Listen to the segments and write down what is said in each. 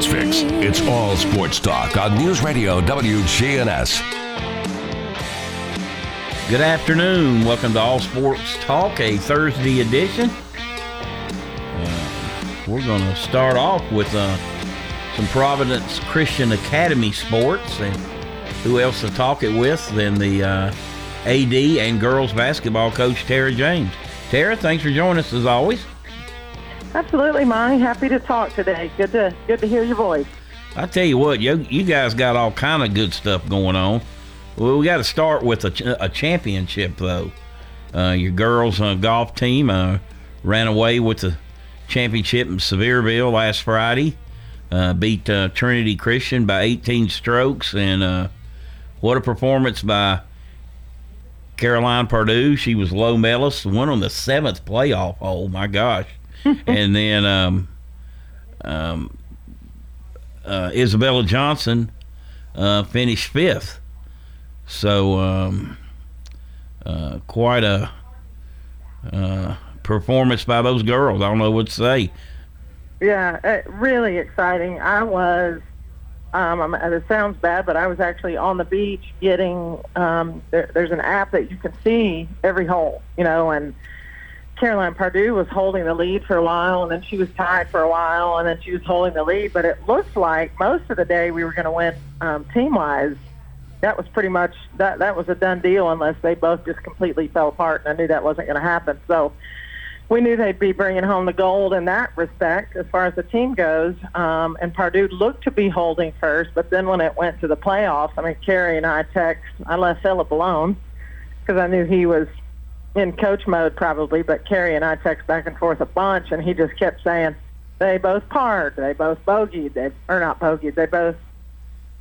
Sports fix. It's all sports talk on News Radio WGNS. Good afternoon. Welcome to All Sports Talk, a Thursday edition. Uh, we're going to start off with uh, some Providence Christian Academy sports. And who else to talk it with than the uh, AD and girls basketball coach, Tara James. Tara, thanks for joining us as always. Absolutely, Monty. Happy to talk today. Good to good to hear your voice. I tell you what, you, you guys got all kind of good stuff going on. Well, we got to start with a, a championship, though. Uh, your girls' uh, golf team uh, ran away with the championship in Sevierville last Friday. Uh, beat uh, Trinity Christian by 18 strokes, and uh, what a performance by Caroline Pardue. She was low medalist, went on the seventh playoff hole. My gosh, and then um, um, uh, Isabella Johnson uh, finished fifth. So um, uh, quite a uh, performance by those girls. I don't know what to say. Yeah, uh, really exciting. I was. Um, it sounds bad, but I was actually on the beach getting. Um, there, there's an app that you can see every hole, you know, and Caroline Pardue was holding the lead for a while, and then she was tied for a while, and then she was holding the lead. But it looked like most of the day we were going to win um, team wise. That was pretty much that. That was a done deal unless they both just completely fell apart, and I knew that wasn't going to happen. So we knew they'd be bringing home the gold in that respect as far as the team goes. Um, and Pardue looked to be holding first, but then when it went to the playoffs, I mean, Carrie and I text. I left Philip alone because I knew he was in coach mode probably, but Kerry and I text back and forth a bunch, and he just kept saying they both parred, they both bogeyed, they or not bogeyed, they both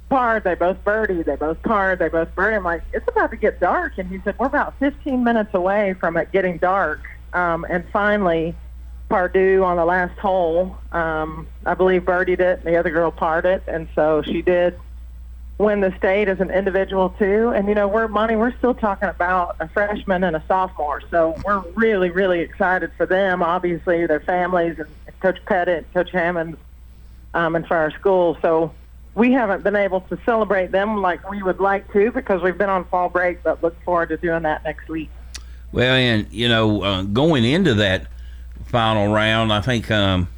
parred, they both birdied, they both parred, they both birdied. I'm like, it's about to get dark, and he said we're about 15 minutes away from it getting dark, um, and finally. Pardue on the last hole, um, I believe birdied it, and the other girl parred it, and so she did win the state as an individual too. And you know, we're money. We're still talking about a freshman and a sophomore, so we're really, really excited for them. Obviously, their families and Coach Pettit, Coach Hammond, um, and for our school. So we haven't been able to celebrate them like we would like to because we've been on fall break. But look forward to doing that next week. Well, and you know, uh, going into that final round, I think um,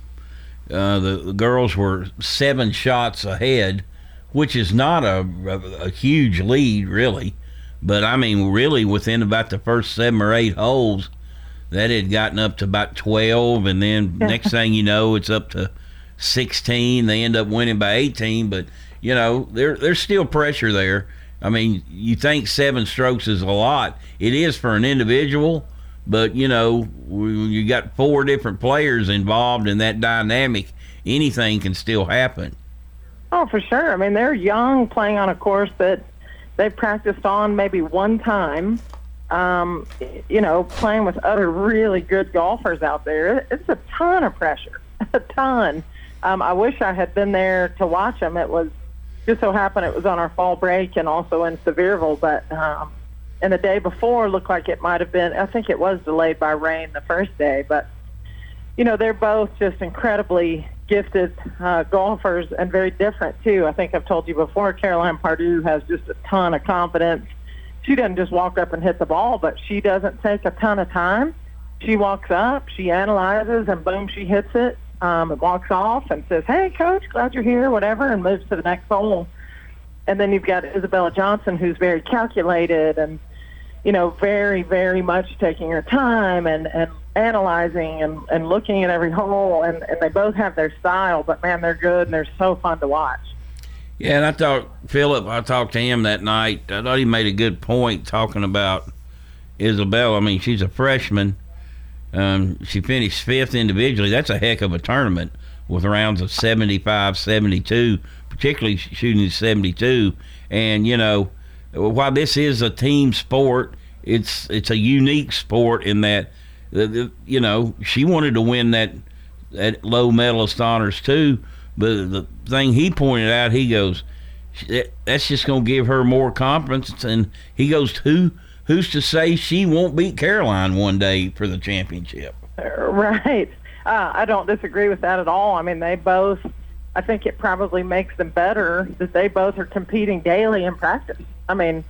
uh, the, the girls were seven shots ahead which is not a, a, a, huge lead, really. But I mean, really, within about the first seven or eight holes, that had gotten up to about 12. And then next thing you know, it's up to 16. They end up winning by 18. But, you know, there, there's still pressure there. I mean, you think seven strokes is a lot. It is for an individual. But, you know, when you got four different players involved in that dynamic, anything can still happen. Oh, for sure. I mean, they're young, playing on a course that they've practiced on maybe one time. Um, you know, playing with other really good golfers out there. It's a ton of pressure, a ton. Um, I wish I had been there to watch them. It was just so happened it was on our fall break and also in Sevierville, but um, and the day before looked like it might have been. I think it was delayed by rain the first day, but you know, they're both just incredibly gifted uh, golfers and very different too. I think I've told you before. Caroline Pardue has just a ton of confidence. She doesn't just walk up and hit the ball, but she doesn't take a ton of time. She walks up, she analyzes, and boom, she hits it. um, and walks off and says, "Hey, coach, glad you're here," whatever, and moves to the next hole. And then you've got Isabella Johnson, who's very calculated and you know very very much taking her time and and analyzing and and looking at every hole. And and they both have their style, but man, they're good and they're so fun to watch. Yeah, and I thought Philip. I talked to him that night. I thought he made a good point talking about Isabel. I mean, she's a freshman. Um, she finished fifth individually. That's a heck of a tournament with rounds of 75, 72, particularly shooting 72. And, you know, while this is a team sport, it's it's a unique sport in that, you know, she wanted to win that, that low medalist honors too. But the thing he pointed out, he goes, that's just going to give her more confidence. And he goes, who who's to say she won't beat Caroline one day for the championship? Right. Uh, I don't disagree with that at all. I mean, they both. I think it probably makes them better that they both are competing daily in practice. I mean,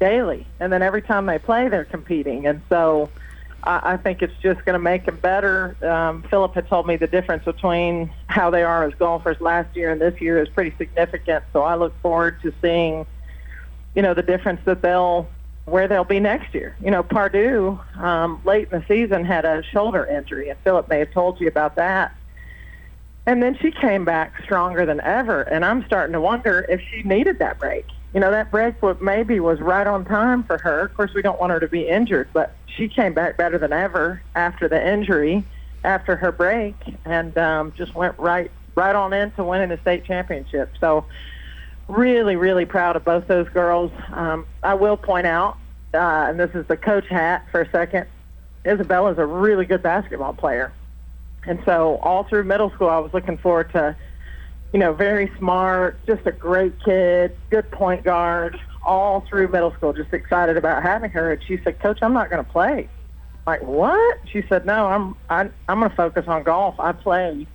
daily, and then every time they play, they're competing, and so I, think it's just going to make them better. Um, Philip had told me the difference between how they are as golfers last year and this year is pretty significant. So I look forward to seeing, you know, the difference that they'll where they'll be next year. You know, Pardue um, late in the season had a shoulder injury, and Philip may have told you about that. And then she came back stronger than ever, and I'm starting to wonder if she needed that break. You know, that break what maybe was right on time for her. Of course, we don't want her to be injured, but she came back better than ever after the injury, after her break, and um, just went right right on into winning the state championship. So really, really proud of both those girls. Um, I will point out, uh, and this is the coach hat for a second, Isabella's a really good basketball player. And so all through middle school, I was looking forward to, you know, very smart, just a great kid, good point guard, all through middle school, just excited about having her. And she said, Coach, I'm not going to play. I'm like, what? She said, no, I'm, I, I'm going to focus on golf. I play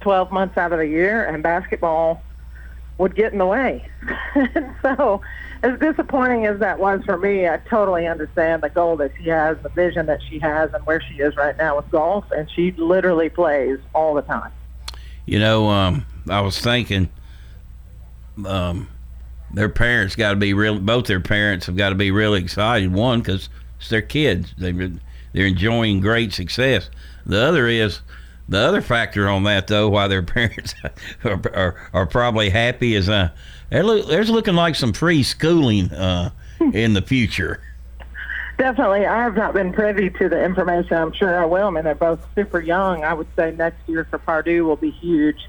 12 months out of the year, and basketball – would get in the way. and so, as disappointing as that was for me, I totally understand the goal that she has, the vision that she has, and where she is right now with golf. And she literally plays all the time. You know, um, I was thinking, um, their parents got to be real. Both their parents have got to be really excited. One, because it's their kids; they they're enjoying great success. The other is the other factor on that, though, why their parents are, are, are, probably happy is uh, there's looking like some free schooling uh, in the future. Definitely. I have not been privy to the information. I'm sure I will. I mean, they're both super young. I would say next year for Pardue will be huge.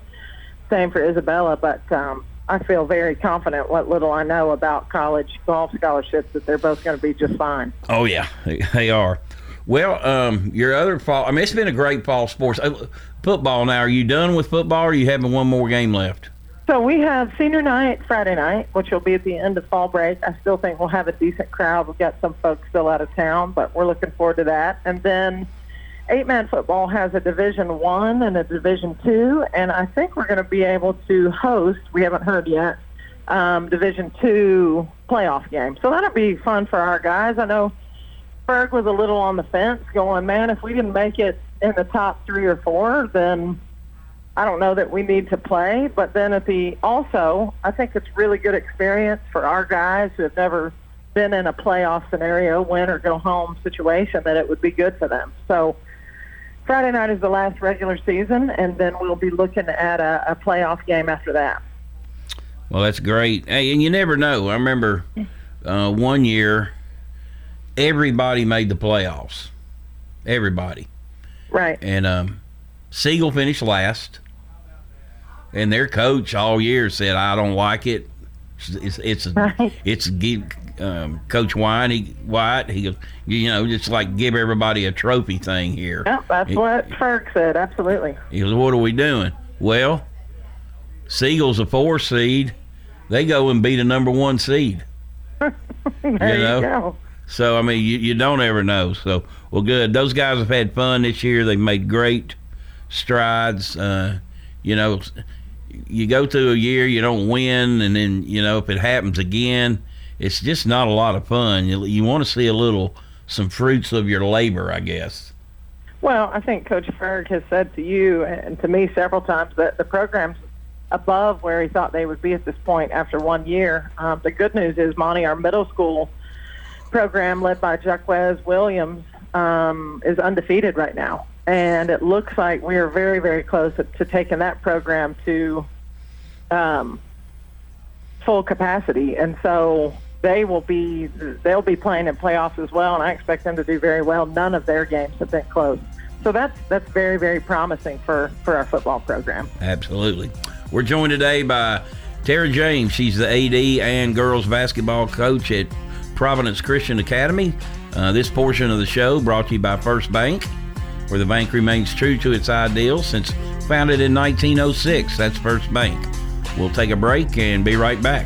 Same for Isabella, but um, I feel very confident what little I know about college golf scholarships that they're both going to be just fine. Oh, yeah, they are. Well, um, your other fall. I mean, it's been a great fall sports. Uh, football. Now, are you done with football? or Are you having one more game left? So we have senior night Friday night, which will be at the end of fall break. I still think we'll have a decent crowd. We've got some folks still out of town, but we're looking forward to that. And then eight man football has a division one and a division two, and I think we're going to be able to host. We haven't heard yet. Um, division two playoff game, so that'll be fun for our guys. I know Berg was a little on the fence, going, man, if we didn't make it in the top three or four, then I don't know that we need to play. But then at the also, I think it's really good experience for our guys who have never been in a playoff scenario, win or go home situation, that it would be good for them. So Friday night is the last regular season, and then we'll be looking at a, a playoff game after that. Well, that's great. Hey, and you never know. I remember uh, one year everybody made the playoffs. Everybody. Right. And um, Siegel finished last. And their coach all year said, "I don't like it. It's it's right. it's give um, Coach White. He White. He goes, you know, just like give everybody a trophy thing here. Yep, that's what Ferg said. Absolutely. He goes, what are we doing? Well, Siegel's a four seed. They go and beat a number one seed. there you, know? you go. So I mean, you, you don't ever know. So well, good. Those guys have had fun this year. They've made great strides. Uh, you know, you go through a year, you don't win, and then you know if it happens again, it's just not a lot of fun. You, you want to see a little some fruits of your labor, I guess. Well, I think Coach Ferg has said to you and to me several times that the program's above where he thought they would be at this point after one year. Um, the good news is, Monty, our middle school program led by Jaquez Williams um, is undefeated right now. And it looks like we are very, very close to, taking that program to um, full capacity. And so they will be they'll be playing in playoffs as well, and I expect them to do very well. None of their games have been close, so that's that's very very promising for for our football program. Absolutely, we're joined today by Tara James. She's the AD and girls basketball coach at Providence Christian Academy. Uh, this portion of the show brought to you by First Bank, where the bank remains true to its ideals since founded in 1906. That's First Bank. We'll take a break and be right back.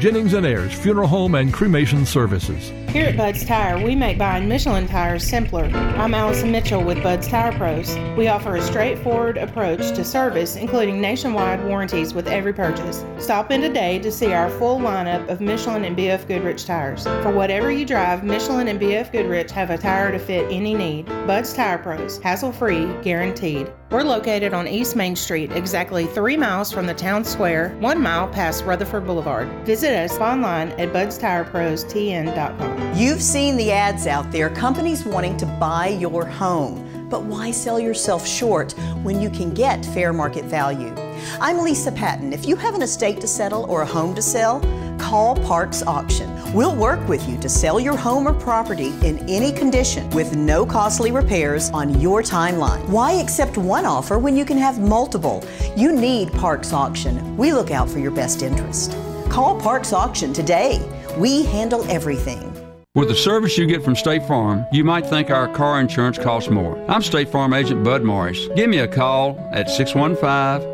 Jennings and Ayers Funeral Home and Cremation Services. Here at Bud's Tire, we make buying Michelin tires simpler. I'm Allison Mitchell with Bud's Tire Pros. We offer a straightforward approach to service, including nationwide warranties with every purchase. Stop in today to see our full lineup of Michelin and BF Goodrich tires. For whatever you drive, Michelin and BF Goodrich have a tire to fit any need. Bud's Tire Pros, hassle free, guaranteed. We're located on East Main Street, exactly three miles from the town square, one mile past Rutherford Boulevard. Visit us online at budstirepros.tn.com. You've seen the ads out there, companies wanting to buy your home. But why sell yourself short when you can get fair market value? I'm Lisa Patton. If you have an estate to settle or a home to sell, call Parks Auction. We'll work with you to sell your home or property in any condition with no costly repairs on your timeline. Why accept one offer when you can have multiple? You need Parks Auction. We look out for your best interest. Call Parks Auction today. We handle everything. With the service you get from State Farm, you might think our car insurance costs more. I'm State Farm Agent Bud Morris. Give me a call at 615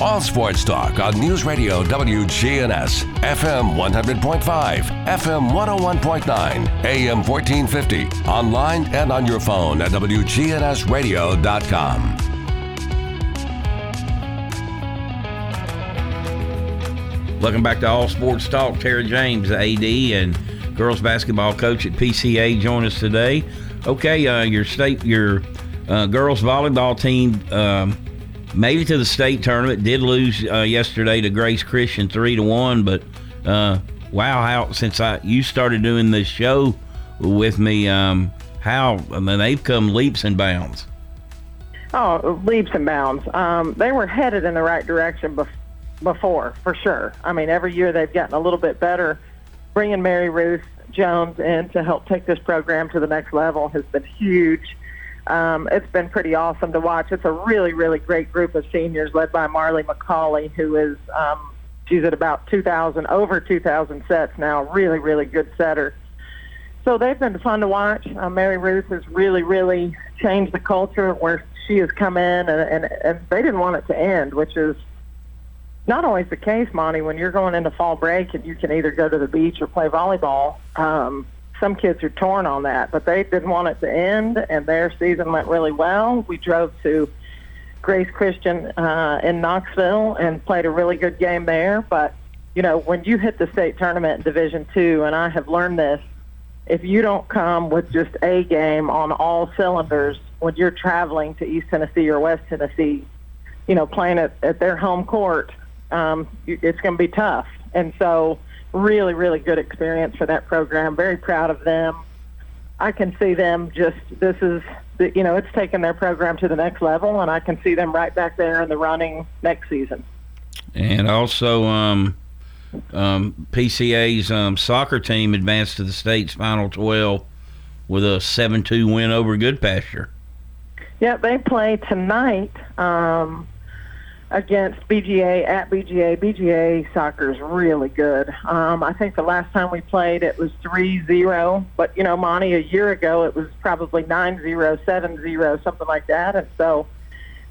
All sports talk on News Radio WGNS, FM 100.5, FM 101.9, AM 1450, online and on your phone at WGNSradio.com. Welcome back to All Sports Talk. Tara James, AD and girls basketball coach at PCA, join us today. Okay, uh, your state, your uh, girls volleyball team um, made it to the state tournament. Did lose uh, yesterday to Grace Christian three to one, but uh, wow, how since I you started doing this show with me, um, how I mean they've come leaps and bounds. Oh, leaps and bounds. Um, they were headed in the right direction bef- before, for sure. I mean, every year they've gotten a little bit better. Bringing Mary Ruth Jones in to help take this program to the next level has been huge. Um, it's been pretty awesome to watch. It's a really, really great group of seniors led by Marley McCauley, who is um, she's at about 2,000, over 2,000 sets now. Really, really good setter. So they've been fun to watch. Uh, Mary Ruth has really, really changed the culture where she has come in, and, and, and they didn't want it to end, which is not always the case, Monty. When you're going into fall break and you can either go to the beach or play volleyball, um, some kids are torn on that, but they didn't want it to end, and their season went really well. We drove to Grace Christian uh, in Knoxville and played a really good game there. But you know, when you hit the state tournament in Division Two, and I have learned this, if you don't come with just a game on all cylinders when you're traveling to East Tennessee or West Tennessee, you know, playing at, at their home court, um, it's going to be tough. And so, really, really good experience for that program. Very proud of them. I can see them just this is the- you know it's taken their program to the next level, and I can see them right back there in the running next season. And also, um, um, PCA's um, soccer team advanced to the state's final 12 with a 7 2 win over Goodpasture. Yeah, they play tonight um, against BGA at BGA. BGA soccer is really good. Um, I think the last time we played it was 3-0, but you know, Monty, a year ago it was probably 9-0, 7-0, something like that. And so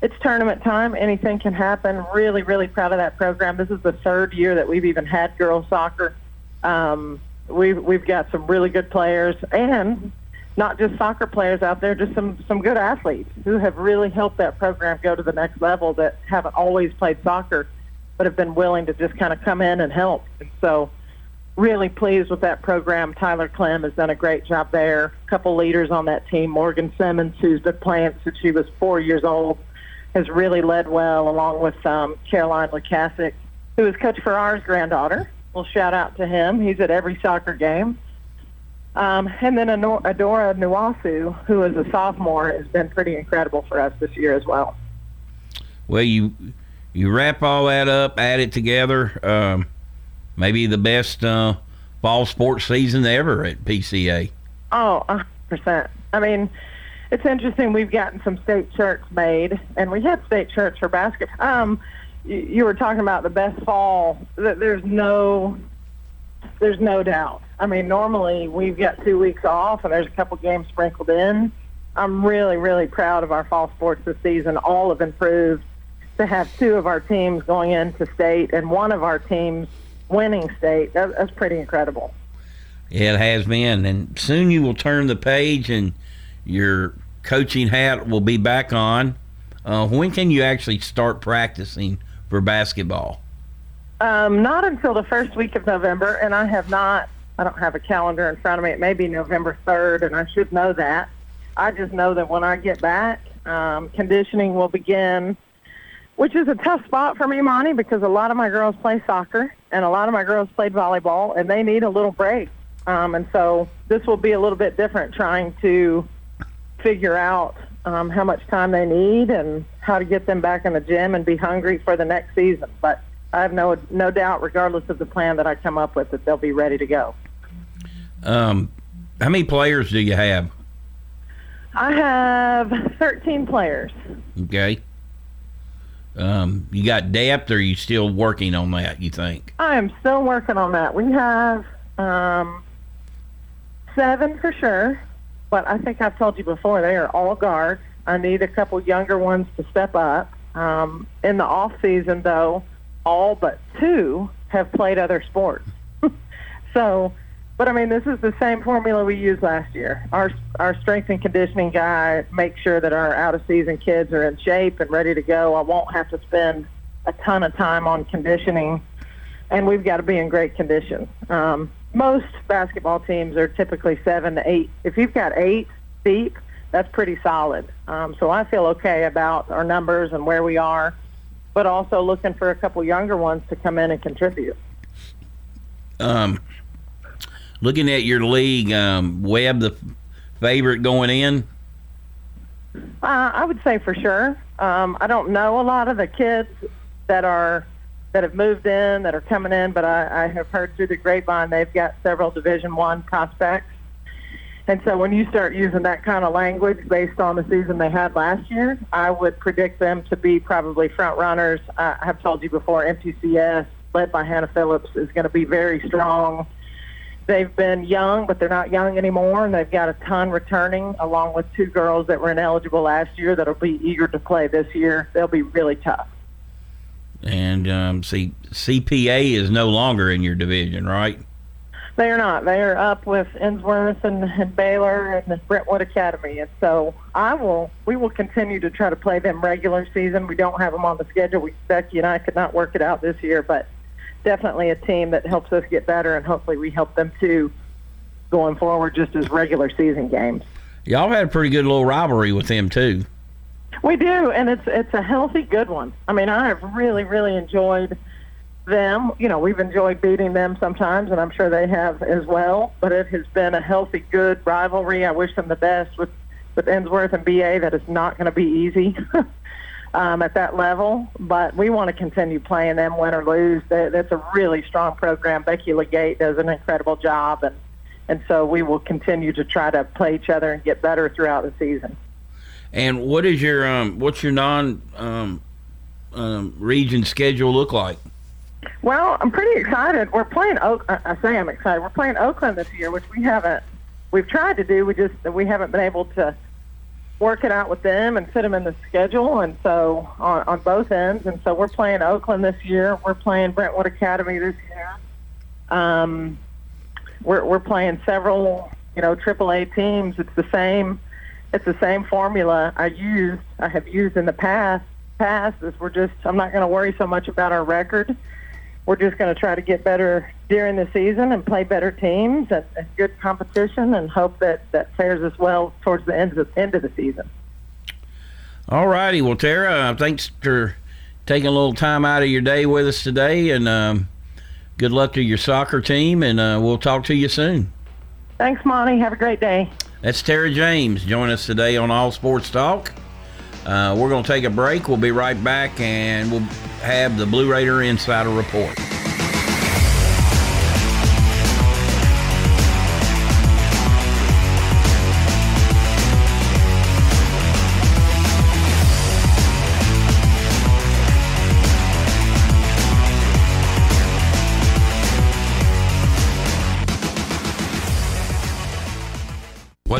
it's tournament time. Anything can happen. Really, really proud of that program. This is the third year that we've even had girls soccer. Um, we've we've got some really good players and not just soccer players out there, just some some good athletes who have really helped that program go to the next level that haven't always played soccer, but have been willing to just kind of come in and help. And so, really pleased with that program. Tyler Clem has done a great job there. A couple leaders on that team, Morgan Simmons, who's been playing since she was four years old, has really led well, along with um, Caroline Lukasic, who is Coach Farrar's granddaughter. We'll shout out to him. He's at every soccer game. Um, and then Adora Nuasu, who is a sophomore, has been pretty incredible for us this year as well. Well, you you wrap all that up, add it together. Um, maybe the best uh, fall sports season ever at PCA. Oh, a hundred percent. I mean, it's interesting. We've gotten some state shirts made, and we had state shirts for basketball. Um, you, you were talking about the best fall. Th- There's no, there's no doubt. I mean, normally we've got two weeks off, and there's a couple games sprinkled in. I'm really, really proud of our fall sports this season. All have improved. To have two of our teams going into state and one of our teams winning state, that, that's pretty incredible. It has been, and soon you will turn the page, and your coaching hat will be back on. Uh, when can you actually start practicing for basketball? Um, not until the first week of November, and I have not. I don't have a calendar in front of me. It may be November third, and I should know that. I just know that when I get back, um, conditioning will begin, which is a tough spot for me, Monty, because a lot of my girls play soccer and a lot of my girls played volleyball, and they need a little break. Um, and so this will be a little bit different, trying to figure out um, how much time they need and how to get them back in the gym and be hungry for the next season. But I have no no doubt, regardless of the plan that I come up with, that they'll be ready to go. Um, how many players do you have? I have 13 players. Okay. Um, you got depth, or are you still working on that? You think? I am still working on that. We have um, seven for sure, but I think I've told you before they are all guards. I need a couple younger ones to step up. Um, in the off season, though, all but two have played other sports. so, but I mean, this is the same formula we used last year. Our our strength and conditioning guy makes sure that our out of season kids are in shape and ready to go. I won't have to spend a ton of time on conditioning, and we've got to be in great condition. Um, most basketball teams are typically seven to eight. If you've got eight deep, that's pretty solid. Um, so I feel okay about our numbers and where we are, but also looking for a couple younger ones to come in and contribute. Um, looking at your league, um, Webb the favorite going in. Uh, I would say for sure. Um, I don't know a lot of the kids that are that have moved in that are coming in, but I, I have heard through the grapevine they've got several Division One prospects. And so when you start using that kind of language based on the season they had last year, I would predict them to be probably front runners. I have told you before, MTCS, led by Hannah Phillips, is going to be very strong. They've been young, but they're not young anymore, and they've got a ton returning, along with two girls that were ineligible last year that'll be eager to play this year. They'll be really tough. And um, see, CPA is no longer in your division, right? They are not. They are up with Ensworth and, and Baylor and the Brentwood Academy, and so I will. We will continue to try to play them regular season. We don't have them on the schedule. We Becky and I could not work it out this year, but definitely a team that helps us get better, and hopefully we help them too going forward, just as regular season games. Y'all had a pretty good little rivalry with them too. We do, and it's it's a healthy, good one. I mean, I have really, really enjoyed them. You know, we've enjoyed beating them sometimes, and I'm sure they have as well. But it has been a healthy, good rivalry. I wish them the best with with Ensworth and BA. That is not going to be easy. Um, at that level, but we want to continue playing them, win or lose. That, that's a really strong program. Becky Legate does an incredible job, and and so we will continue to try to play each other and get better throughout the season. And what is your um, what's your non um, um, region schedule look like? Well, I'm pretty excited. We're playing Oak. I say I'm excited. We're playing Oakland this year, which we haven't. We've tried to do. We just we haven't been able to work it out with them and fit them in the schedule. And so on, on both ends. And so we're playing Oakland this year. We're playing Brentwood Academy this year. Um, we're we're playing several, you know, AAA teams. It's the same. It's the same formula I used. I have used in the past. Past is we're just. I'm not going to worry so much about our record. We're just going to try to get better during the season and play better teams and, and good competition and hope that that fares us well towards the end of the end of the season. All righty. Well, Tara, uh, thanks for taking a little time out of your day with us today, and um, good luck to your soccer team, and uh, we'll talk to you soon. Thanks, Monty. Have a great day. That's Tara James. Join us today on All Sports Talk. Uh, we're going to take a break. We'll be right back, and we'll have the Blue Raider Insider Report.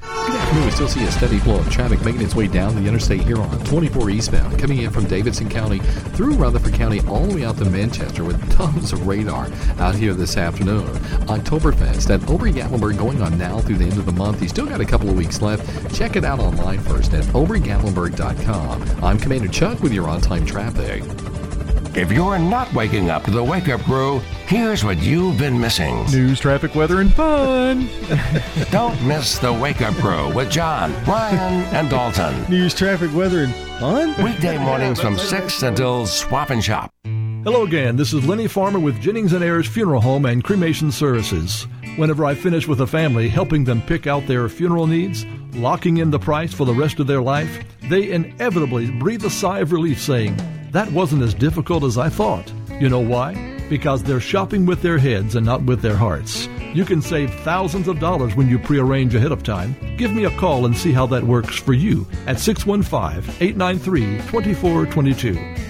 Good afternoon. We still see a steady flow of traffic making its way down the interstate here on 24 eastbound, coming in from Davidson County through Rutherford County all the way out to Manchester with tons of radar out here this afternoon. Oktoberfest at Ober Gatlinburg going on now through the end of the month. You still got a couple of weeks left. Check it out online first at obergatlinburg.com. I'm Commander Chuck with your on-time traffic. If you're not waking up to the wake up crew, here's what you've been missing. News, traffic, weather, and fun. Don't miss the wake up crew with John, Ryan, and Dalton. News, traffic, weather, and fun? Weekday mornings from 6 until Swap and Shop. Hello again. This is Lenny Farmer with Jennings and Ayers Funeral Home and Cremation Services. Whenever I finish with a family, helping them pick out their funeral needs, locking in the price for the rest of their life, they inevitably breathe a sigh of relief saying, That wasn't as difficult as I thought. You know why? Because they're shopping with their heads and not with their hearts. You can save thousands of dollars when you prearrange ahead of time. Give me a call and see how that works for you at 615 893 2422.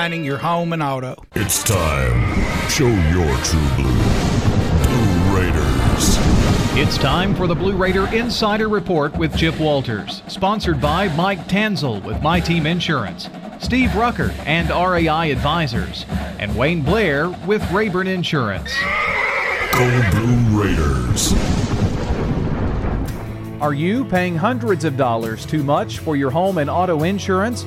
combining your home and auto. It's time. Show your true blue. Blue Raiders. It's time for the Blue Raider Insider Report with Chip Walters, sponsored by Mike Tanzel with My Team Insurance, Steve Rucker and RAI Advisors, and Wayne Blair with Rayburn Insurance. Go Blue Raiders. Are you paying hundreds of dollars too much for your home and auto insurance?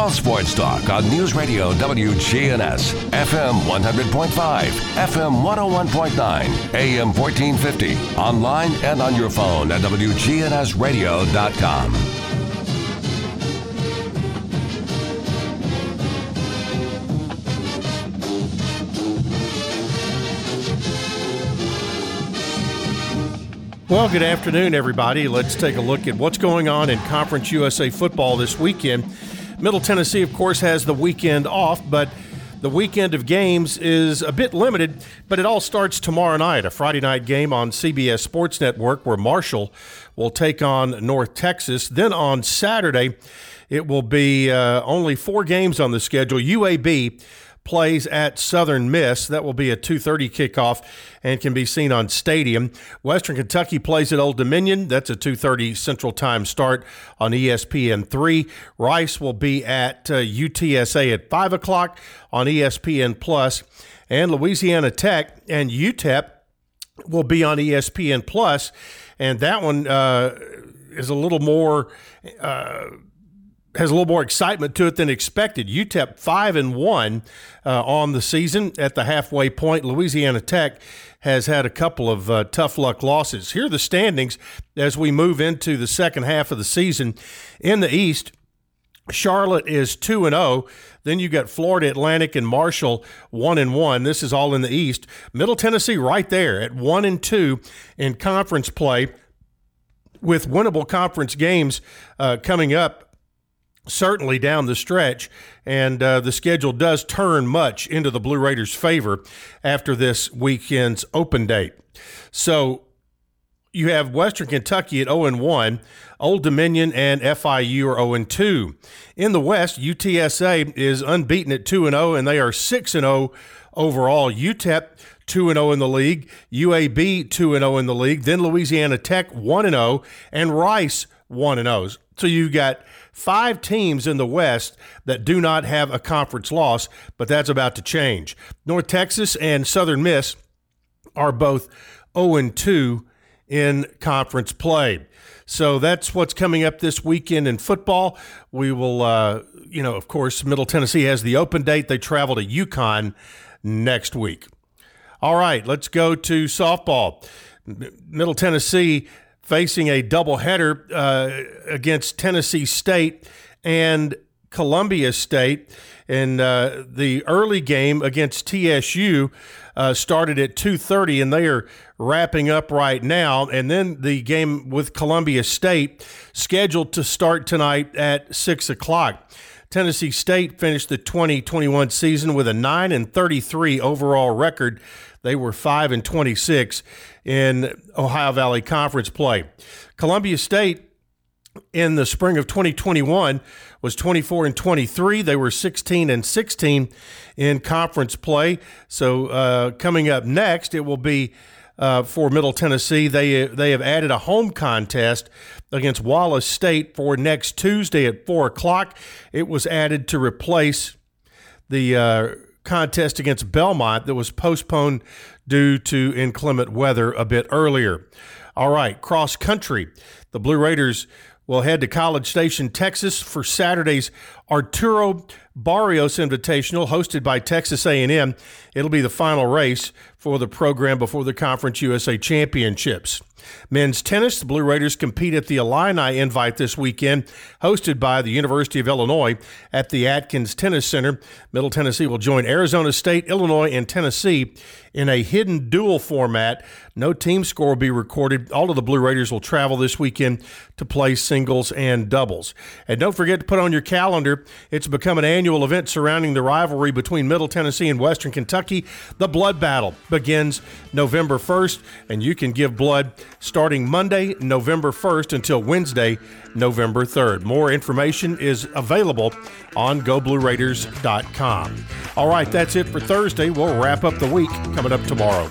All Sports Talk on News Radio WGNS, FM 100.5, FM 101.9, AM 1450, online and on your phone at WGNSradio.com. Well, good afternoon, everybody. Let's take a look at what's going on in Conference USA football this weekend. Middle Tennessee, of course, has the weekend off, but the weekend of games is a bit limited, but it all starts tomorrow night, a Friday night game on CBS Sports Network where Marshall will take on North Texas. Then on Saturday, it will be uh, only four games on the schedule. UAB plays at Southern Miss. That will be a 2:30 kickoff and can be seen on Stadium. Western Kentucky plays at Old Dominion. That's a 2:30 Central Time start on E ESPN3. Rice will be at uh, UTSA at five o'clock on ESPN Plus, and Louisiana Tech and UTEP will be on ESPN Plus, and that one uh, is a little more. Uh, has a little more excitement to it than expected. UTEP five and one uh, on the season at the halfway point. Louisiana Tech has had a couple of uh, tough luck losses. Here are the standings as we move into the second half of the season. In the East, Charlotte is two and zero. Then you got Florida Atlantic and Marshall one and one. This is all in the East. Middle Tennessee right there at one and two in conference play, with winnable conference games uh, coming up certainly down the stretch, and uh, the schedule does turn much into the Blue Raiders' favor after this weekend's open date. So you have Western Kentucky at 0 1, Old Dominion and FIU are 0 2. In the West, UTSA is unbeaten at 2 0, and they are 6 0 overall. UTEP 2 0 in the league, UAB 2 0 in the league, then Louisiana Tech 1 0, and Rice 1 0. So you've got five teams in the West that do not have a conference loss, but that's about to change. North Texas and Southern Miss are both 0 2 in conference play. So that's what's coming up this weekend in football. We will, uh, you know, of course, Middle Tennessee has the open date. They travel to UConn next week. All right, let's go to softball. Middle Tennessee facing a doubleheader uh, against Tennessee State and Columbia State. And uh, the early game against TSU uh, started at 2:30, and they are wrapping up right now. And then the game with Columbia State scheduled to start tonight at six o'clock. Tennessee State finished the 2021 season with a 9 and 33 overall record. They were 5 and 26 in Ohio Valley Conference play. Columbia State in the spring of 2021 was 24 and 23. They were 16 and 16 in conference play. So uh, coming up next, it will be uh, for Middle Tennessee. They they have added a home contest against Wallace State for next Tuesday at four o'clock. It was added to replace the uh, contest against Belmont that was postponed due to inclement weather a bit earlier. All right, cross country. The Blue Raiders will head to College Station, Texas for Saturday's Arturo Barrios Invitational hosted by Texas A&M. It'll be the final race for the program before the Conference USA Championships. Men's tennis, the Blue Raiders compete at the Illini Invite this weekend, hosted by the University of Illinois at the Atkins Tennis Center. Middle Tennessee will join Arizona State, Illinois, and Tennessee in a hidden dual format. No team score will be recorded. All of the Blue Raiders will travel this weekend to play singles and doubles. And don't forget to put on your calendar, it's become an annual event surrounding the rivalry between Middle Tennessee and Western Kentucky. The Blood Battle begins November 1st, and you can give blood starting Monday, November 1st until Wednesday, November 3rd. More information is available on goblueraiders.com. All right, that's it for Thursday. We'll wrap up the week coming up tomorrow.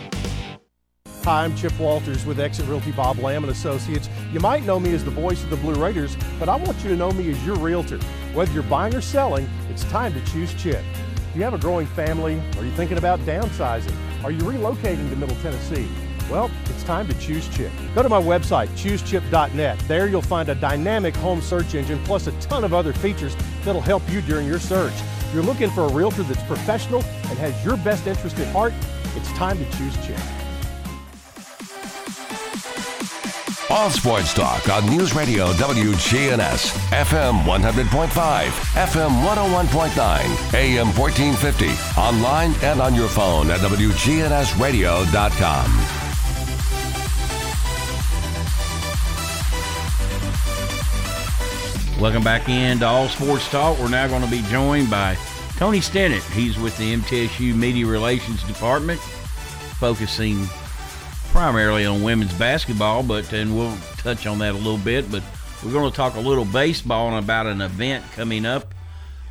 Hi, I'm Chip Walters with Exit Realty Bob Lamb and Associates. You might know me as the voice of the Blue Raiders, but I want you to know me as your realtor. Whether you're buying or selling, it's time to choose Chip. Do you have a growing family? Are you thinking about downsizing? Are you relocating to Middle Tennessee? Well, it's time to choose Chip. Go to my website, choosechip.net. There you'll find a dynamic home search engine plus a ton of other features that'll help you during your search. If you're looking for a realtor that's professional and has your best interest at heart, it's time to choose Chip. All sports talk on News Radio WGNS, FM 100.5, FM 101.9, AM 1450, online and on your phone at WGNSradio.com. Welcome back in to All Sports Talk. We're now going to be joined by Tony Stinnett. He's with the MTSU Media Relations Department, focusing primarily on women's basketball, but and we'll touch on that a little bit. But we're going to talk a little baseball and about an event coming up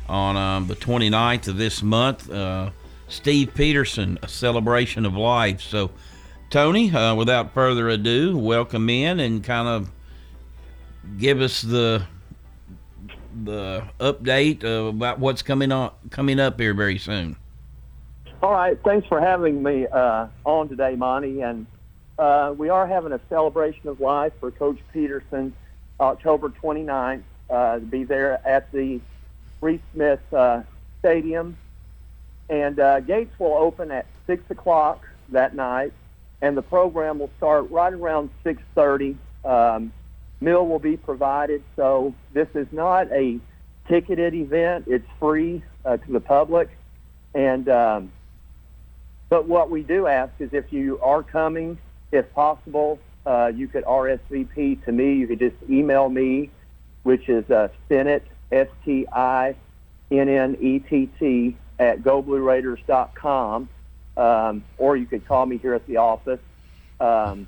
on um, the 29th of this month. Uh, Steve Peterson, a celebration of life. So, Tony, uh, without further ado, welcome in and kind of give us the the update uh, about what's coming on coming up here very soon. All right, thanks for having me uh, on today, Monty. And uh, we are having a celebration of life for Coach Peterson, October 29th. Uh, to be there at the Reese Smith uh, Stadium, and uh, gates will open at six o'clock that night, and the program will start right around 6:30. Um, meal will be provided. So this is not a ticketed event; it's free uh, to the public. And um, but what we do ask is if you are coming, if possible, uh, you could RSVP to me. You could just email me, which is uh, Stinnett S T I N N E T T at GoBlueRaiders.com, um, or you could call me here at the office. Um,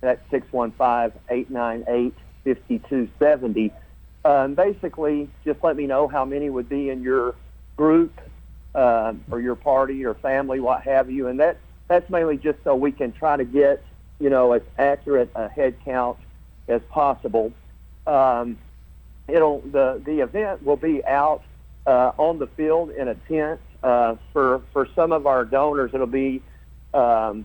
that's 615-898-5270. Um, basically, just let me know how many would be in your group uh, or your party or family, what have you. And that that's mainly just so we can try to get, you know, as accurate a head count as possible. Um, it'll the the event will be out uh, on the field in a tent. Uh, for for some of our donors, it'll be um,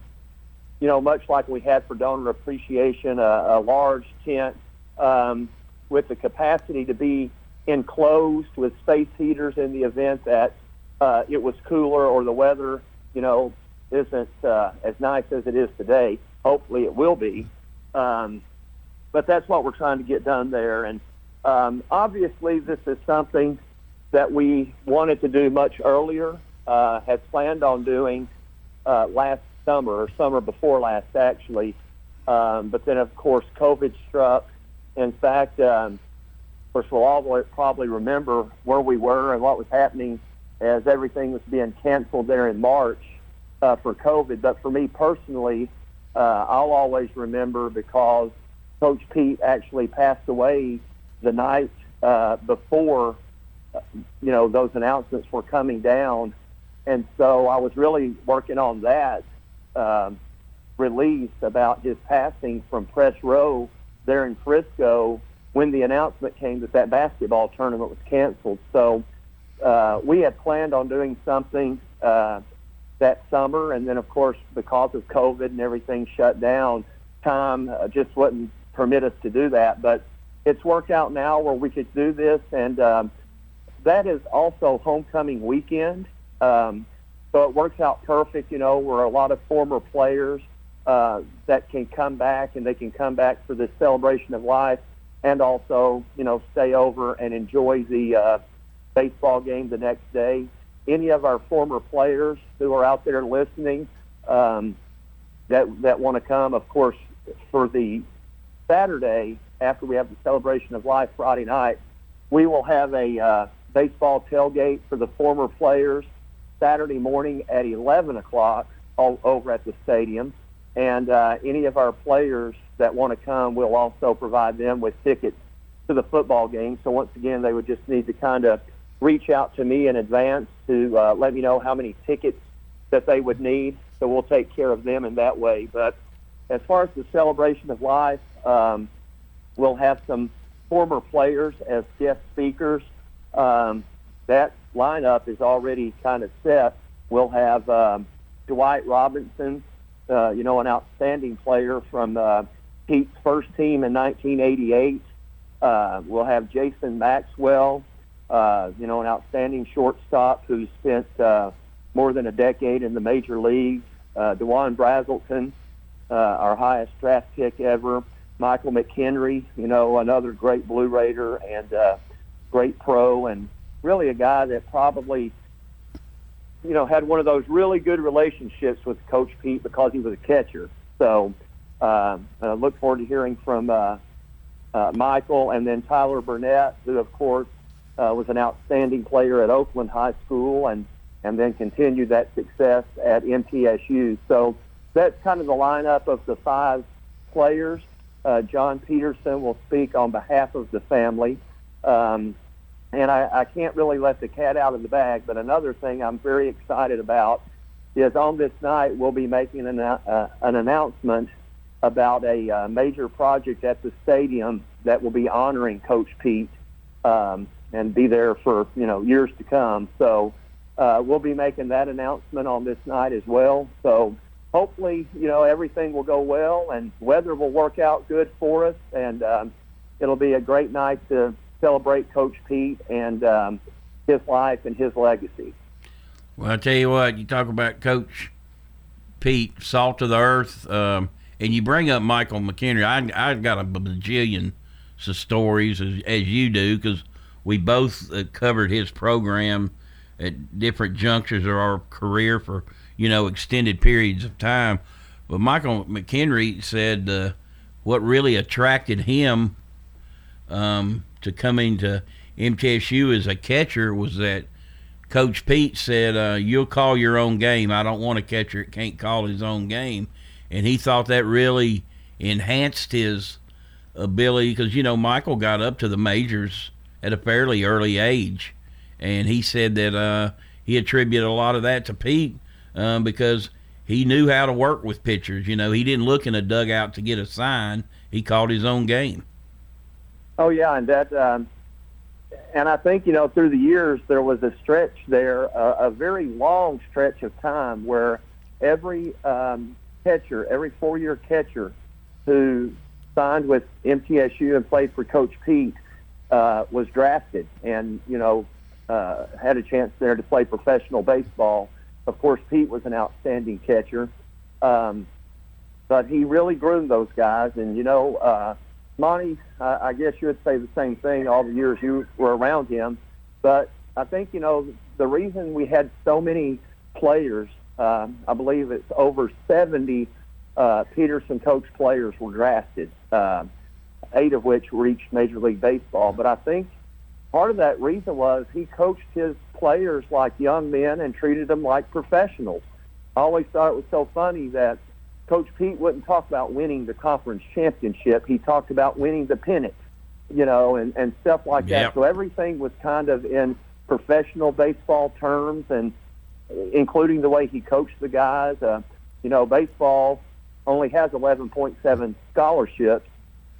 you know, much like we had for donor appreciation, a, a large tent um, with the capacity to be enclosed with space heaters in the event that uh, it was cooler or the weather, you know, isn't uh, as nice as it is today. Hopefully, it will be. Um, but that's what we're trying to get done there. And um, obviously, this is something that we wanted to do much earlier, uh, had planned on doing uh, last summer or summer before last, actually. Um, but then, of course, COVID struck. In fact, um, of course, we'll all probably remember where we were and what was happening as everything was being canceled there in March uh, for COVID. But for me personally, uh, I'll always remember because Coach Pete actually passed away the night uh, before, uh, you know, those announcements were coming down. And so I was really working on that um, release about his passing from press row there in Frisco when the announcement came that that basketball tournament was canceled. So uh, we had planned on doing something uh, that summer, and then of course because of COVID and everything shut down, time uh, just wouldn't permit us to do that. But it's worked out now where we could do this, and um, that is also homecoming weekend. Um, so it works out perfect, you know, where a lot of former players uh, that can come back and they can come back for this celebration of life and also, you know, stay over and enjoy the uh, baseball game the next day. Any of our former players who are out there listening um, that that want to come, of course, for the Saturday after we have the celebration of life Friday night, we will have a uh, baseball tailgate for the former players Saturday morning at 11 o'clock all over at the stadium. And uh, any of our players that want to come, we'll also provide them with tickets to the football game. So once again, they would just need to kind of reach out to me in advance to uh, let me know how many tickets that they would need. So we'll take care of them in that way. But as far as the celebration of life, um, we'll have some former players as guest speakers. Um, that lineup is already kind of set. We'll have um, Dwight Robinson, uh, you know, an outstanding player from uh, Pete's first team in 1988. Uh, we'll have Jason Maxwell, uh, you know, an outstanding shortstop who spent uh, more than a decade in the major leagues. Uh, Dewon Brazelton, uh, our highest draft pick ever. Michael McHenry, you know, another great Blue Raider and uh, great pro, and really a guy that probably, you know, had one of those really good relationships with Coach Pete because he was a catcher. So uh, I look forward to hearing from uh, uh, Michael and then Tyler Burnett, who, of course, uh, was an outstanding player at Oakland High School and, and then continued that success at MTSU. So that's kind of the lineup of the five players. Uh, John Peterson will speak on behalf of the family. Um, and I, I can't really let the cat out of the bag, but another thing I'm very excited about is on this night we'll be making an, uh, an announcement about a uh, major project at the stadium that will be honoring Coach Pete um, and be there for you know years to come. So uh, we'll be making that announcement on this night as well. So hopefully you know everything will go well and weather will work out good for us, and um, it'll be a great night to celebrate Coach Pete and um, his life and his legacy. Well, I tell you what, you talk about Coach Pete, salt of the earth. Um, and you bring up Michael McHenry. I I got a bajillion stories as, as you do because we both uh, covered his program at different junctures of our career for you know extended periods of time. But Michael McHenry said uh, what really attracted him um, to coming to MTSU as a catcher was that Coach Pete said, uh, "You'll call your own game. I don't want a catcher that can't call his own game." and he thought that really enhanced his ability because you know Michael got up to the majors at a fairly early age, and he said that uh, he attributed a lot of that to Pete um, because he knew how to work with pitchers. You know, he didn't look in a dugout to get a sign; he called his own game. Oh yeah, and that, um, and I think you know through the years there was a stretch there, uh, a very long stretch of time where every um, catcher, every four-year catcher who signed with MTSU and played for Coach Pete uh, was drafted, and you know uh, had a chance there to play professional baseball. Of course, Pete was an outstanding catcher, um, but he really groomed those guys. And you know, uh, Monty, I, I guess you would say the same thing all the years you were around him. But I think you know the reason we had so many players uh, I believe it's over 70 uh, Peterson coach players were drafted, uh, eight of which reached Major League Baseball. But I think part of that reason was he coached his players like young men and treated them like professionals. I always thought it was so funny that Coach Pete wouldn't talk about winning the conference championship. He talked about winning the pennant, you know, and, and stuff like Yep. that. So everything was kind of in professional baseball terms and – including the way he coached the guys. Uh, you know, baseball only has 11.7 scholarships,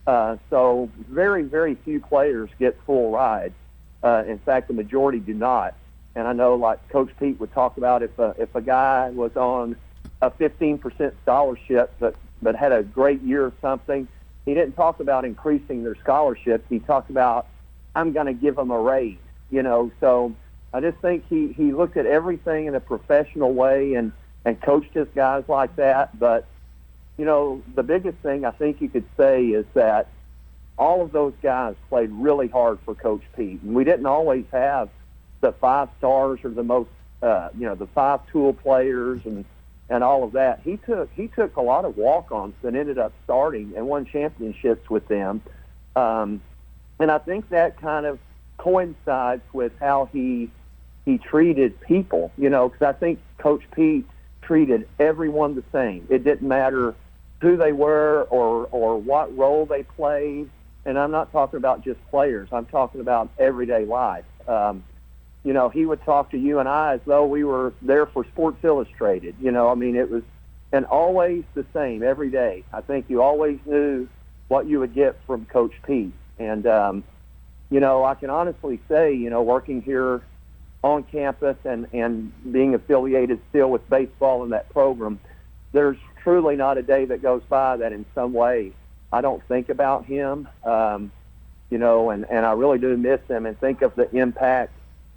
uh, so very, very few players get full rides. Uh, in fact, the majority do not. And I know, like Coach Pete would talk about, if a, if a guy was on a 15% scholarship but but had a great year or something, he didn't talk about increasing their scholarship. He talked about, I'm going to give them a raise. You know, so I just think he, he looked at everything in a professional way and, and coached his guys like that. But, you know, the biggest thing I think you could say is that all of those guys played really hard for Coach Pete. And we didn't always have the five stars or the most, uh, you know, the five tool players and, and all of that. He took, he took a lot of walk-ons that ended up starting and won championships with them. Um, and I think that kind of coincides with how he he treated people. You know, because I think Coach Pete treated everyone the same. It didn't matter who they were or or what role they played. And I'm not talking about just players. I'm talking about everyday life. Um, you know, he would talk to you and I as though we were there for Sports Illustrated. You know, I mean, it was, and always the same every day. I think you always knew what you would get from Coach Pete. And, um, you know, I can honestly say, you know, working here on campus and, and being affiliated still with baseball in that program, there's truly not a day that goes by that in some way I don't think about him. Um, you know, and, and I really do miss him and think of the impact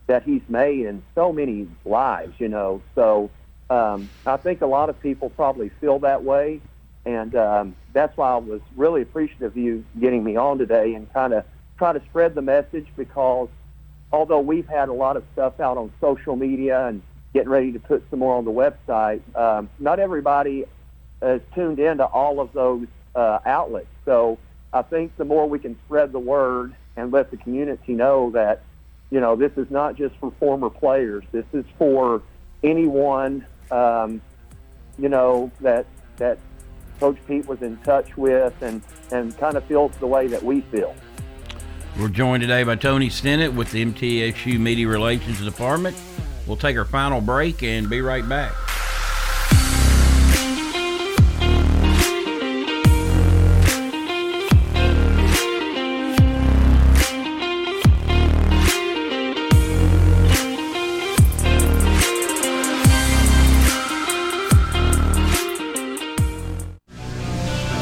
that he's made in so many lives, you know. So um, I think a lot of people probably feel that way. And um, that's why I was really appreciative of you getting me on today and kind of try to spread the message because although we've had a lot of stuff out on social media and getting ready to put some more on the website, um, not everybody is tuned into all of those uh, outlets. So I think the more we can spread the word and let the community know that you know, this is not just for former players. This is for anyone, um, you know, that that Coach Pete was in touch with and, and kind of feels the way that we feel. We're joined today by Tony Stinnett with the MTSU Media Relations Department. We'll take our final break and be right back.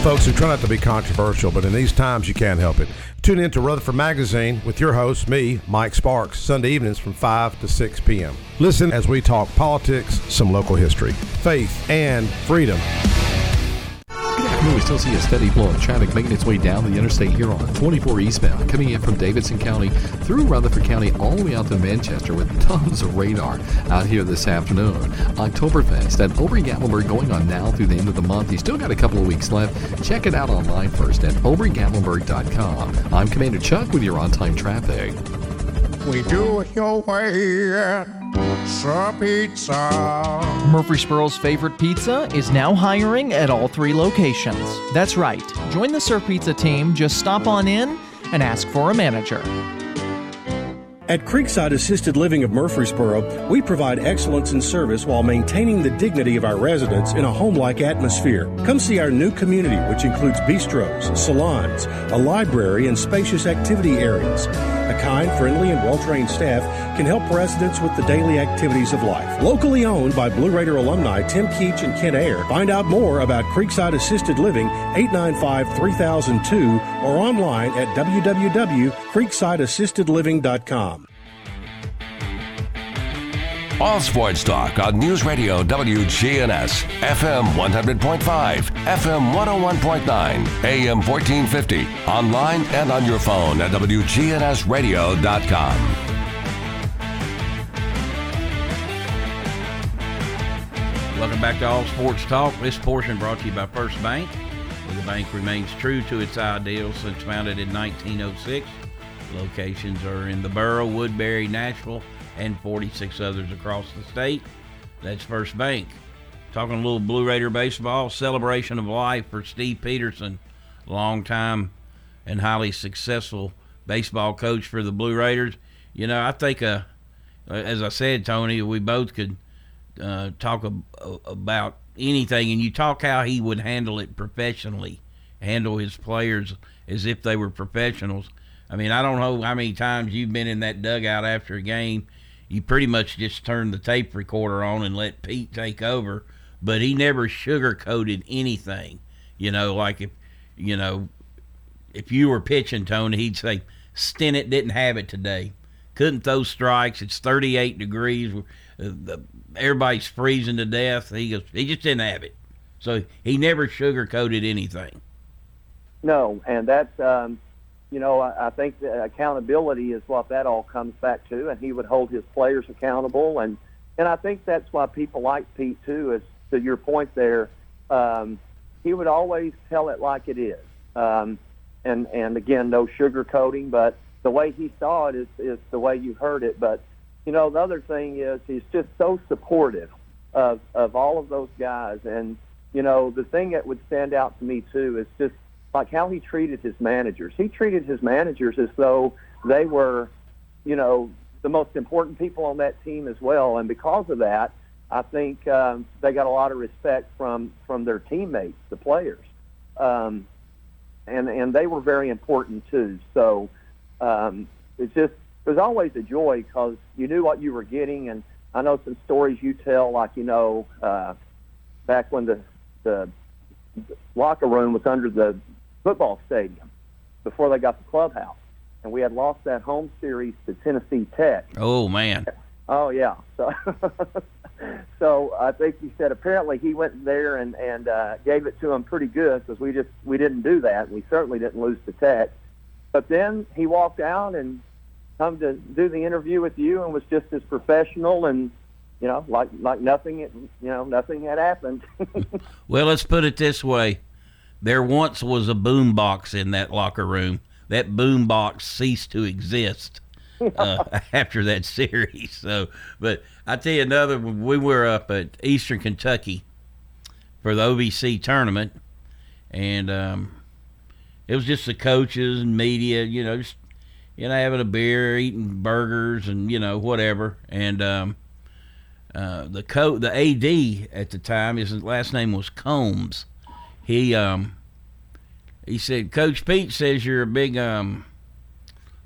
Folks who try not to be controversial, but in these times you can't help it. Tune in to Rutherford Magazine with your host, me, Mike Sparks, Sunday evenings from 5 to 6 p.m. Listen as we talk politics, some local history, faith, and freedom. We still see a steady flow of traffic making its way down the interstate here on 24 eastbound, coming in from Davidson County through Rutherford County all the way out to Manchester with tons of radar out here this afternoon. Oktoberfest at Ober Gatlinburg going on now through the end of the month. You still got a couple of weeks left. Check it out online first at obergatlinburg.com. I'm Commander Chuck with your on-time traffic. We do it your way. Sir Pizza. Murfreesboro's favorite pizza is now hiring at all three locations. That's right. Join the Sir Pizza team. Just stop on in and ask for a manager. At Creekside Assisted Living of Murfreesboro, we provide excellence in service while maintaining the dignity of our residents in a home like atmosphere. Come see our new community, which includes bistros, salons, a library, and spacious activity areas. A kind, friendly, and well trained staff can help residents with the daily activities of life. Locally owned by Blue Raider alumni Tim Keach and Kent Ayer. Find out more about Creekside Assisted Living 895 3002 or online at www.creeksideassistedliving.com. All sports talk on News Radio WGNS, FM 100.5, FM 101.9, AM 1450, online and on your phone at WGNSradio.com. Welcome back to All Sports Talk. This portion brought to you by First Bank, where the bank remains true to its ideals since founded in 1906. Locations are in the Borough, Woodbury, Nashville, and 46 others across the state. That's First Bank. Talking a little Blue Raider baseball, celebration of life for Steve Peterson, longtime and highly successful baseball coach for the Blue Raiders. You know, I think, uh, as I said, Tony, we both could uh, talk ab- about anything, and you talk how he would handle it professionally, handle his players as if they were professionals. I mean, I don't know how many times you've been in that dugout after a game. You pretty much just turn the tape recorder on and let Pete take over, but he never sugarcoated anything. You know, like if you know if you were pitching, Tony, he'd say Stinnett didn't have it today. Couldn't throw strikes. It's 38 degrees. Everybody's freezing to death. He goes, he just didn't have it. So he never sugarcoated anything. No, and that's um, you know I, I think the accountability is what that all comes back to, and he would hold his players accountable, and and I think that's why people like Pete too. Is to your point there, um, he would always tell it like it is, um, and and again no sugarcoating, but the way he saw it is is the way you heard it, but you know, the other thing is he's just so supportive of of all of those guys, and you know, the thing that would stand out to me too is just like how he treated his managers. He treated his managers as though they were, you know, the most important people on that team as well. And because of that, I think um, they got a lot of respect from from their teammates, the players, um, and and they were very important too. So um, it's just it was always a joy because you knew what you were getting, and I know some stories you tell, like you know, uh, back when the the locker room was under the football stadium before they got the clubhouse, and we had lost that home series to Tennessee Tech. Oh man. Oh yeah. So so I think he said apparently he went there and and uh, gave it to him pretty good because we just we didn't do that. and We certainly didn't lose to Tech. But then he walked out and come to do the interview with you and was just as professional and you know like like nothing you know nothing had happened. Well, let's put it this way: there once was a boom box in that locker room. That boom box ceased to exist uh, after that series. So, but I tell you another. We were up at Eastern Kentucky for the OVC tournament, and um, it was just the coaches and media. You know, just you know having a beer, eating burgers, and you know whatever. And um, uh, the co the AD at the time, his last name was Combs. He um he said, Coach Pete says you're a big um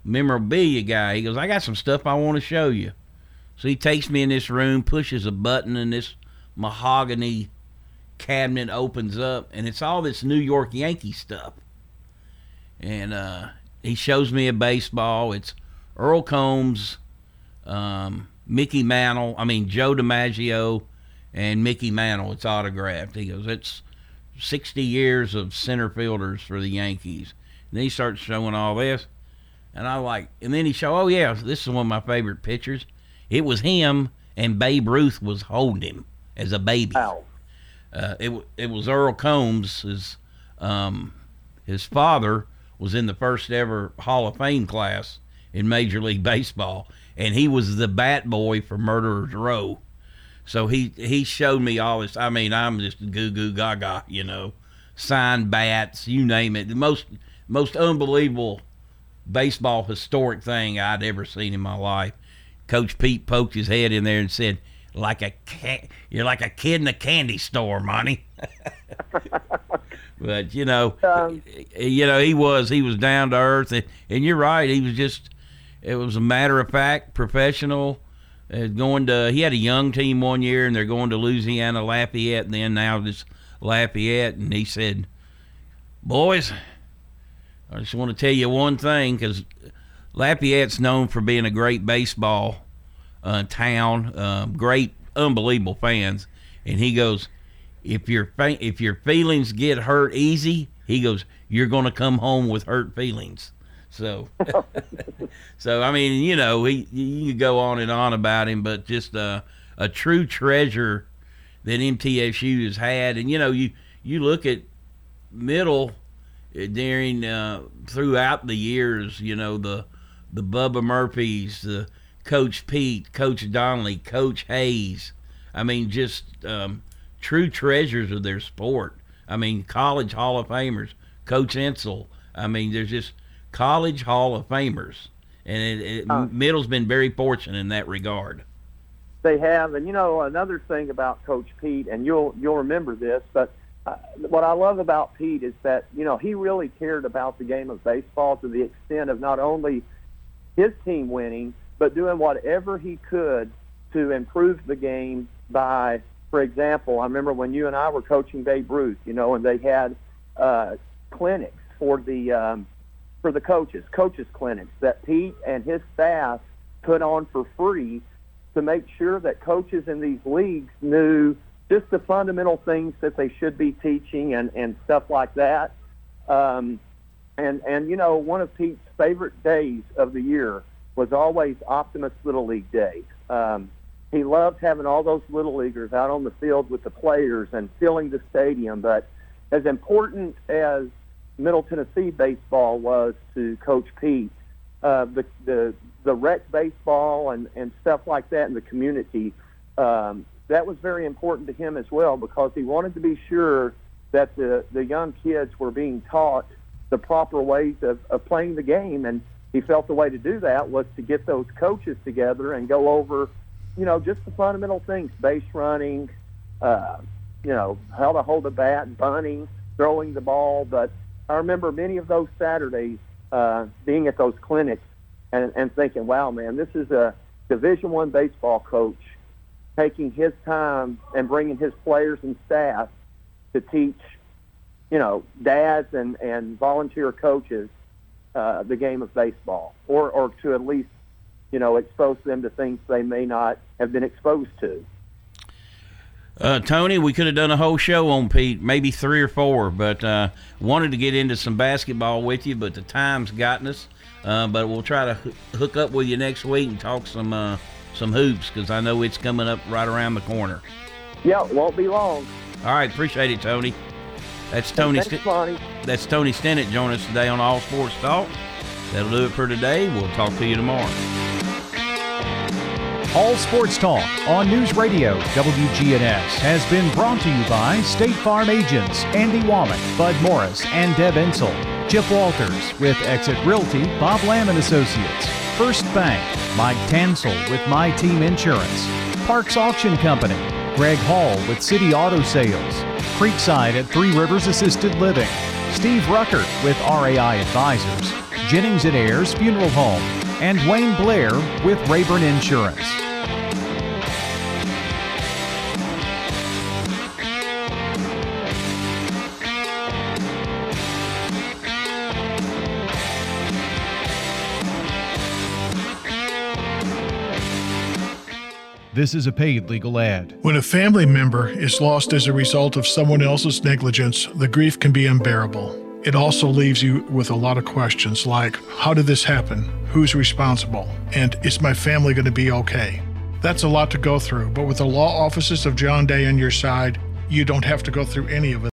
memorabilia guy. He goes, I got some stuff I want to show you. So he takes me in this room, pushes a button, and this mahogany cabinet opens up, and it's all this New York Yankee stuff. And uh, he shows me a baseball. It's Earl Combs, um, Mickey Mantle, I mean Joe DiMaggio, and Mickey Mantle. It's autographed. He goes, it's 60 years of center fielders for the Yankees. And then he starts showing all this. And I like, and then he show, oh yeah, this is one of my favorite pictures. It was him, and Babe Ruth was holding him as a baby. Uh, it it was Earl Combs. His um, his father was in the first ever Hall of Fame class in Major League Baseball, and he was the bat boy for Murderers Row. So he he showed me all this. I mean, I'm just goo goo gaga, you know, signed bats, you name it. The most most unbelievable baseball historic thing I'd ever seen in my life. Coach Pete poked his head in there and said, "Like a cat, you're like a kid in a candy store, Monty." but you know, um, you know, he was he was down to earth, and, and you're right. He was just it was a matter of fact, professional. Uh, going to he had a young team one year, and they're going to Louisiana Lafayette, and then now this Lafayette, and he said, "Boys, I just want to tell you one thing, because Lafayette's known for being a great baseball uh, town, uh, great, unbelievable fans." And he goes, "If your fa- if your feelings get hurt easy, he goes, you're going to come home with hurt feelings." So, so I mean, you know, he you go on and on about him, but just uh, a true treasure that MTSU has had, and you know, you you look at middle uh, during uh, throughout the years, you know, the the Bubber Murphys, the Coach Pete, Coach Donnelly, Coach Hayes. I mean, just um, true treasures of their sport. I mean, college Hall of Famers, Coach Insell. I mean, there's just college Hall of Famers, and it, it, Uh. Middle's been very fortunate in that regard. They have, and you know another thing about Coach Pete, and you'll you'll remember this, but uh, what I love about Pete is that you know he really cared about the game of baseball to the extent of not only his team winning, but doing whatever he could to improve the game by, for example, I remember when you and I were coaching Babe Ruth, you know, and they had uh, clinics for the um, for the coaches, coaches clinics that Pete and his staff put on for free to make sure that coaches in these leagues knew just the fundamental things that they should be teaching and, and stuff like that. Um, and and you know, one of Pete's favorite days of the year was always Optimist Little League Day. Um, he loved having all those little leaguers out on the field with the players and filling the stadium. But as important as Middle Tennessee baseball was to Coach Pete, uh, the the the rec baseball and and stuff like that in the community, um, that was very important to him as well because he wanted to be sure that the the young kids were being taught the proper ways of, of playing the game and he felt the way to do that was to get those coaches together and go over, you know, just the fundamental things: base running, uh, you know, how to hold a bat, bunting, throwing the ball. But I remember many of those Saturdays uh, being at those clinics and, and thinking, "Wow, man, this is a Division One baseball coach taking his time and bringing his players and staff to teach, you know, dads and and volunteer coaches uh, the game of baseball, or or to at least, you know, expose them to things they may not have been exposed to." Uh, Tony, we could have done a whole show on Pete, maybe three or four, but uh, wanted to get into some basketball with you, but the time's gotten us. Uh, but we'll try to hook up with you next week and talk some uh, some hoops because I know it's coming up right around the corner. Yeah, won't be long. All right, appreciate it, Tony. That's Tony. Thanks, Lonnie. That's Tony Stinnett joining us today on All Sports Talk. That'll do it for today. We'll talk to you tomorrow. All Sports Talk on News Radio WGNS has been brought to you by State Farm agents Andy Womack, Bud Morris, and Deb Ensel. Chip Walters with Exit Realty, Bob Lamb and Associates. First Bank, Mike Tansel with My Team Insurance. Parks Auction Company, Greg Hall with City Auto Sales. Creekside at Three Rivers Assisted Living. Steve Ruckert with RAI Advisors. Jennings and Ayers Funeral Home. And Wayne Blair with Rayburn Insurance. This is a paid legal ad. When a family member is lost as a result of someone else's negligence, the grief can be unbearable. It also leaves you with a lot of questions like How did this happen? Who's responsible? And is my family going to be okay? That's a lot to go through, but with the law offices of John Day on your side, you don't have to go through any of it.